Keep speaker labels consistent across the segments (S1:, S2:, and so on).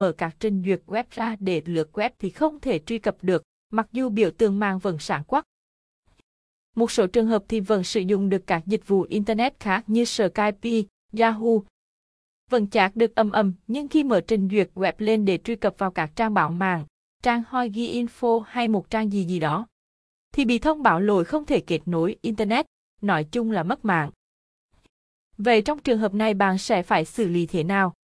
S1: mở các trình duyệt web ra để lướt web thì không thể truy cập được, mặc dù biểu tượng mang vẫn sáng quắc. Một số trường hợp thì vẫn sử dụng được các dịch vụ Internet khác như Skype, Yahoo. Vẫn chạc được âm ầm, nhưng khi mở trình duyệt web lên để truy cập vào các trang bảo mạng, trang Hoi ghi info hay một trang gì gì đó, thì bị thông báo lỗi không thể kết nối Internet, nói chung là mất mạng. Vậy trong trường hợp này bạn sẽ phải xử lý thế nào?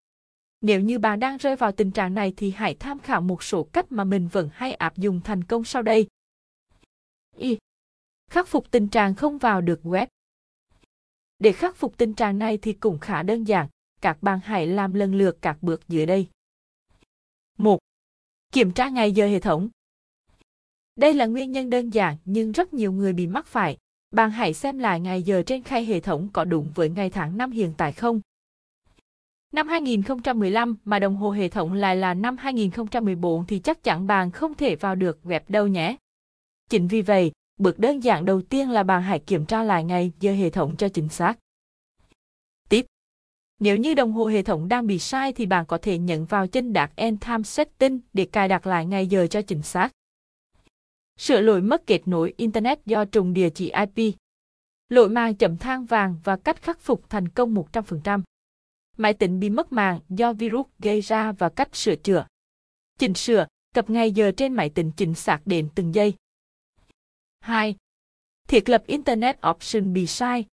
S1: Nếu như bạn đang rơi vào tình trạng này thì hãy tham khảo một số cách mà mình vẫn hay áp dụng thành công sau đây. Y. Khắc phục tình trạng không vào được web. Để khắc phục tình trạng này thì cũng khá đơn giản, các bạn hãy làm lần lượt các bước dưới đây. 1. Kiểm tra ngày giờ hệ thống. Đây là nguyên nhân đơn giản nhưng rất nhiều người bị mắc phải. Bạn hãy xem lại ngày giờ trên khay hệ thống có đúng với ngày tháng năm hiện tại không. Năm 2015 mà đồng hồ hệ thống lại là năm 2014 thì chắc chắn bạn không thể vào được web đâu nhé. Chính vì vậy, bước đơn giản đầu tiên là bạn hãy kiểm tra lại ngày giờ hệ thống cho chính xác. Tiếp. Nếu như đồng hồ hệ thống đang bị sai thì bạn có thể nhận vào chân đặt End Time Setting để cài đặt lại ngày giờ cho chính xác. Sửa lỗi mất kết nối Internet do trùng địa chỉ IP. Lỗi mạng chậm thang vàng và cách khắc phục thành công 100%. Máy tính bị mất mạng do virus gây ra và cách sửa chữa. Chỉnh sửa, cập ngày giờ trên máy tính chính xác đến từng giây. 2. Thiết lập Internet Option bị sai.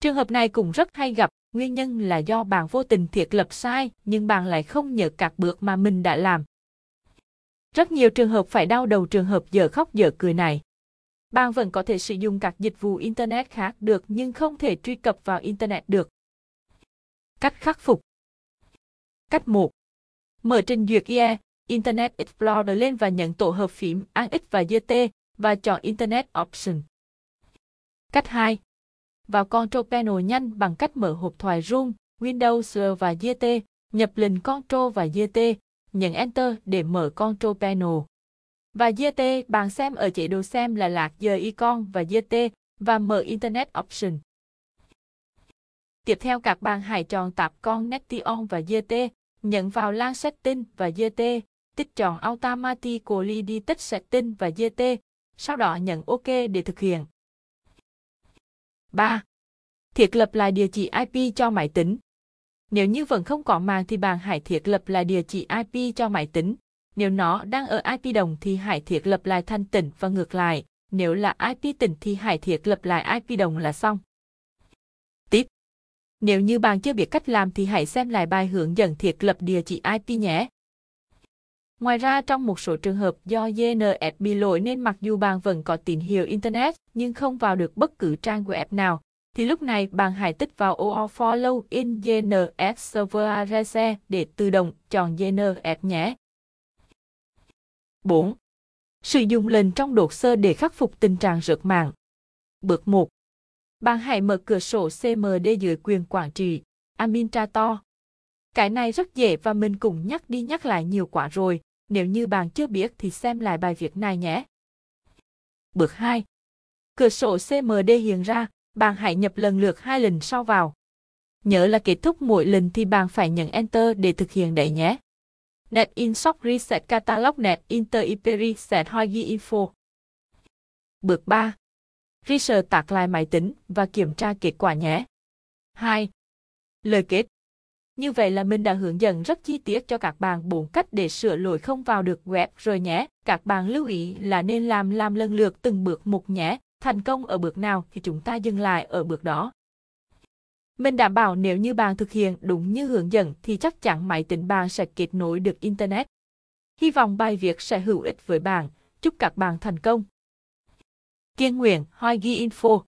S1: Trường hợp này cũng rất hay gặp, nguyên nhân là do bạn vô tình thiết lập sai nhưng bạn lại không nhớ các bước mà mình đã làm. Rất nhiều trường hợp phải đau đầu trường hợp dở khóc dở cười này. Bạn vẫn có thể sử dụng các dịch vụ Internet khác được nhưng không thể truy cập vào Internet được. Cách khắc phục Cách 1. Mở trình duyệt IE, Internet Explorer lên và nhận tổ hợp phím AX và GT và chọn Internet Option. Cách 2. Vào Control Panel nhanh bằng cách mở hộp thoại Room, Windows và GT, nhập lệnh Control và GT, nhấn Enter để mở Control Panel. Và GT bạn xem ở chế độ xem là lạc giờ icon và GT và mở Internet Option. Tiếp theo các bạn hãy chọn con Netion và GT, nhấn vào LAN Setting và GT, tích chọn Automatically Detect Setting và GT, sau đó nhấn OK để thực hiện. 3. Thiết lập lại địa chỉ IP cho máy tính. Nếu như vẫn không có mạng thì bạn hãy thiết lập lại địa chỉ IP cho máy tính. Nếu nó đang ở IP đồng thì hãy thiết lập lại thành tỉnh và ngược lại. Nếu là IP tỉnh thì hãy thiết lập lại IP đồng là xong. Nếu như bạn chưa biết cách làm thì hãy xem lại bài hướng dẫn thiết lập địa chỉ IP nhé. Ngoài ra trong một số trường hợp do DNS bị lỗi nên mặc dù bạn vẫn có tín hiệu Internet nhưng không vào được bất cứ trang web nào, thì lúc này bạn hãy tích vào ô Follow in DNS Server Address để tự động chọn DNS nhé. 4. Sử dụng lệnh trong đột sơ để khắc phục tình trạng rớt mạng. Bước 1. Bạn hãy mở cửa sổ CMD dưới quyền quản trị, admin tra to Cái này rất dễ và mình cũng nhắc đi nhắc lại nhiều quá rồi, nếu như bạn chưa biết thì xem lại bài viết này nhé. Bước 2. Cửa sổ CMD hiện ra, bạn hãy nhập lần lượt hai lần sau vào. Nhớ là kết thúc mỗi lần thì bạn phải nhấn Enter để thực hiện đấy nhé. Net in Shop Reset Catalog Net Inter iperi set hoi Hoigi Info Bước 3. Reset tạc lại máy tính và kiểm tra kết quả nhé. 2. Lời kết như vậy là mình đã hướng dẫn rất chi tiết cho các bạn bốn cách để sửa lỗi không vào được web rồi nhé. Các bạn lưu ý là nên làm làm lần lượt từng bước một nhé. Thành công ở bước nào thì chúng ta dừng lại ở bước đó. Mình đảm bảo nếu như bạn thực hiện đúng như hướng dẫn thì chắc chắn máy tính bạn sẽ kết nối được Internet. Hy vọng bài viết sẽ hữu ích với bạn. Chúc các bạn thành công. Kiên Nguyễn, Hoi Ghi Info.